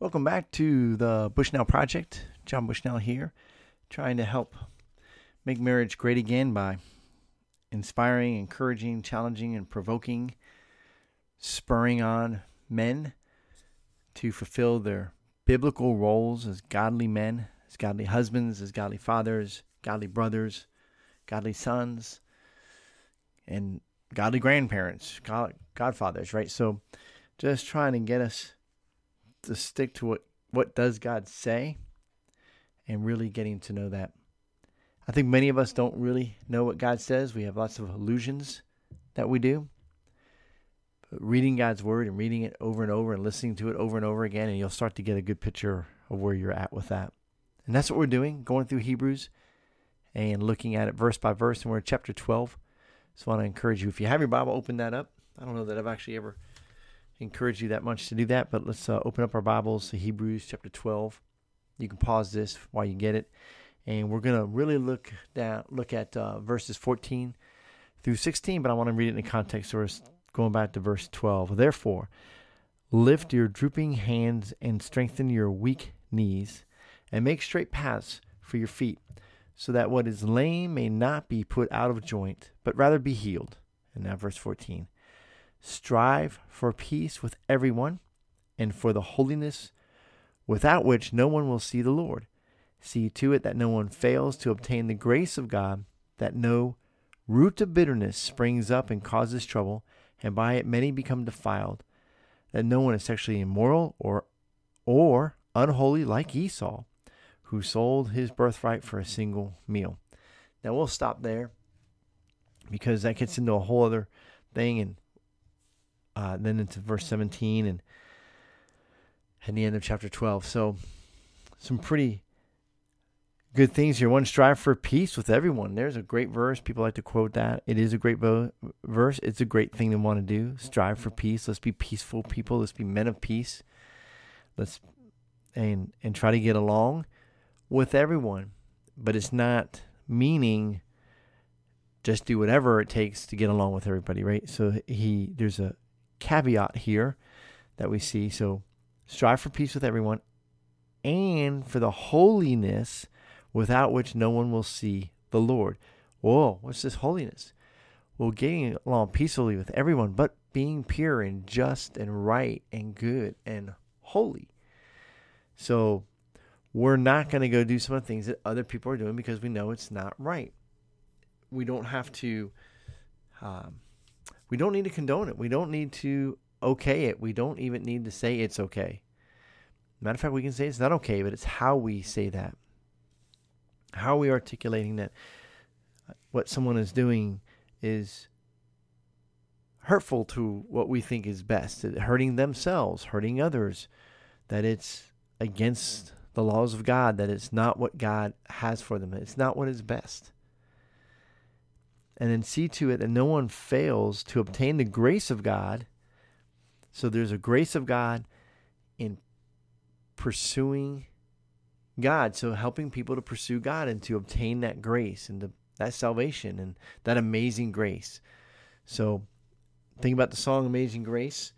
Welcome back to the Bushnell Project. John Bushnell here, trying to help make marriage great again by inspiring, encouraging, challenging, and provoking, spurring on men to fulfill their biblical roles as godly men, as godly husbands, as godly fathers, godly brothers, godly sons, and godly grandparents, god, godfathers, right? So just trying to get us to stick to what what does God say and really getting to know that. I think many of us don't really know what God says. We have lots of illusions that we do. But reading God's word and reading it over and over and listening to it over and over again, and you'll start to get a good picture of where you're at with that. And that's what we're doing, going through Hebrews and looking at it verse by verse. And we're in chapter 12. So I want to encourage you, if you have your Bible, open that up. I don't know that I've actually ever encourage you that much to do that, but let's uh, open up our Bibles to Hebrews chapter 12. You can pause this while you get it, and we're going to really look down, look at uh, verses 14 through 16. But I want to read it in the context, so going back to verse 12. Therefore, lift your drooping hands and strengthen your weak knees, and make straight paths for your feet, so that what is lame may not be put out of joint, but rather be healed. And now, verse 14. Strive for peace with everyone and for the holiness without which no one will see the Lord. See to it that no one fails to obtain the grace of God, that no root of bitterness springs up and causes trouble, and by it many become defiled, that no one is sexually immoral or or unholy like Esau, who sold his birthright for a single meal. Now we'll stop there because that gets into a whole other thing and uh, then into verse 17 and at the end of chapter 12. So, some pretty good things here. One, strive for peace with everyone. There's a great verse. People like to quote that. It is a great verse. It's a great thing to want to do. Strive for peace. Let's be peaceful people. Let's be men of peace. Let's and and try to get along with everyone. But it's not meaning just do whatever it takes to get along with everybody, right? So he there's a caveat here that we see. So strive for peace with everyone and for the holiness without which no one will see the Lord. Whoa, what's this holiness? Well, getting along peacefully with everyone, but being pure and just and right and good and holy. So we're not going to go do some of the things that other people are doing because we know it's not right. We don't have to um, we don't need to condone it. We don't need to okay it. We don't even need to say it's okay. Matter of fact, we can say it's not okay, but it's how we say that. How are we articulating that what someone is doing is hurtful to what we think is best, hurting themselves, hurting others, that it's against the laws of God, that it's not what God has for them, it's not what is best and then see to it that no one fails to obtain the grace of God. So there's a grace of God in pursuing God. So helping people to pursue God and to obtain that grace and that salvation and that amazing grace. So think about the song Amazing Grace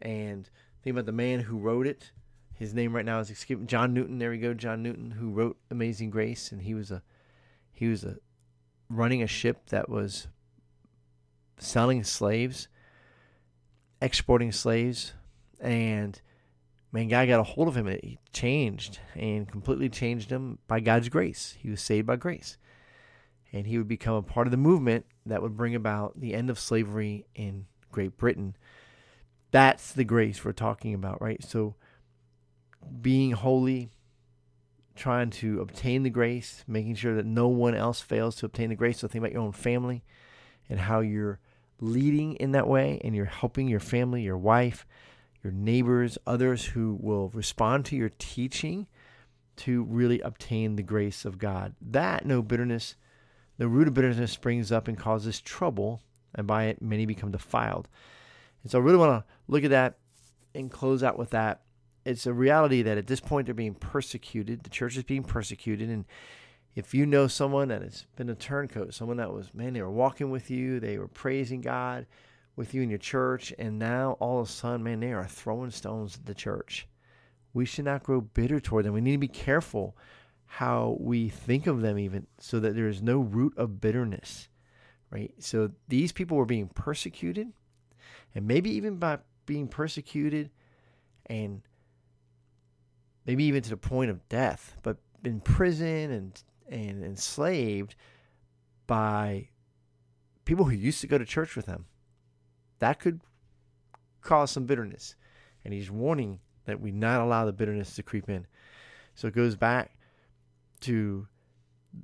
and think about the man who wrote it. His name right now is John Newton. There we go, John Newton, who wrote Amazing Grace, and he was a he was a running a ship that was selling slaves, exporting slaves, and man, guy got a hold of him. He changed and completely changed him by God's grace. He was saved by grace. And he would become a part of the movement that would bring about the end of slavery in Great Britain. That's the grace we're talking about, right? So being holy, trying to obtain the grace, making sure that no one else fails to obtain the grace. So think about your own family and how you're leading in that way and you're helping your family, your wife, your neighbors, others who will respond to your teaching to really obtain the grace of God. That no bitterness, the root of bitterness springs up and causes trouble, and by it many become defiled. And so I really want to look at that and close out with that it's a reality that at this point they're being persecuted. The church is being persecuted, and if you know someone that has been a turncoat, someone that was man, they were walking with you, they were praising God with you in your church, and now all of a sudden, man, they are throwing stones at the church. we should not grow bitter toward them. We need to be careful how we think of them, even so that there is no root of bitterness, right? So these people were being persecuted, and maybe even by being persecuted and maybe even to the point of death, but in prison and, and enslaved by people who used to go to church with them. That could cause some bitterness. And he's warning that we not allow the bitterness to creep in. So it goes back to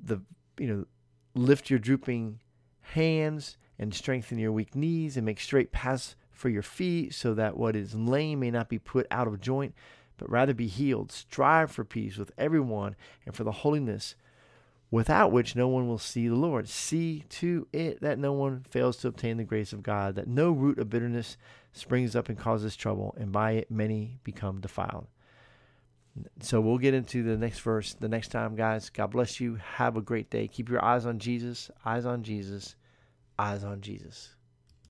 the, you know, lift your drooping hands and strengthen your weak knees and make straight paths for your feet so that what is lame may not be put out of joint, but rather be healed. Strive for peace with everyone and for the holiness without which no one will see the Lord. See to it that no one fails to obtain the grace of God, that no root of bitterness springs up and causes trouble, and by it many become defiled. So we'll get into the next verse the next time, guys. God bless you. Have a great day. Keep your eyes on Jesus, eyes on Jesus, eyes on Jesus.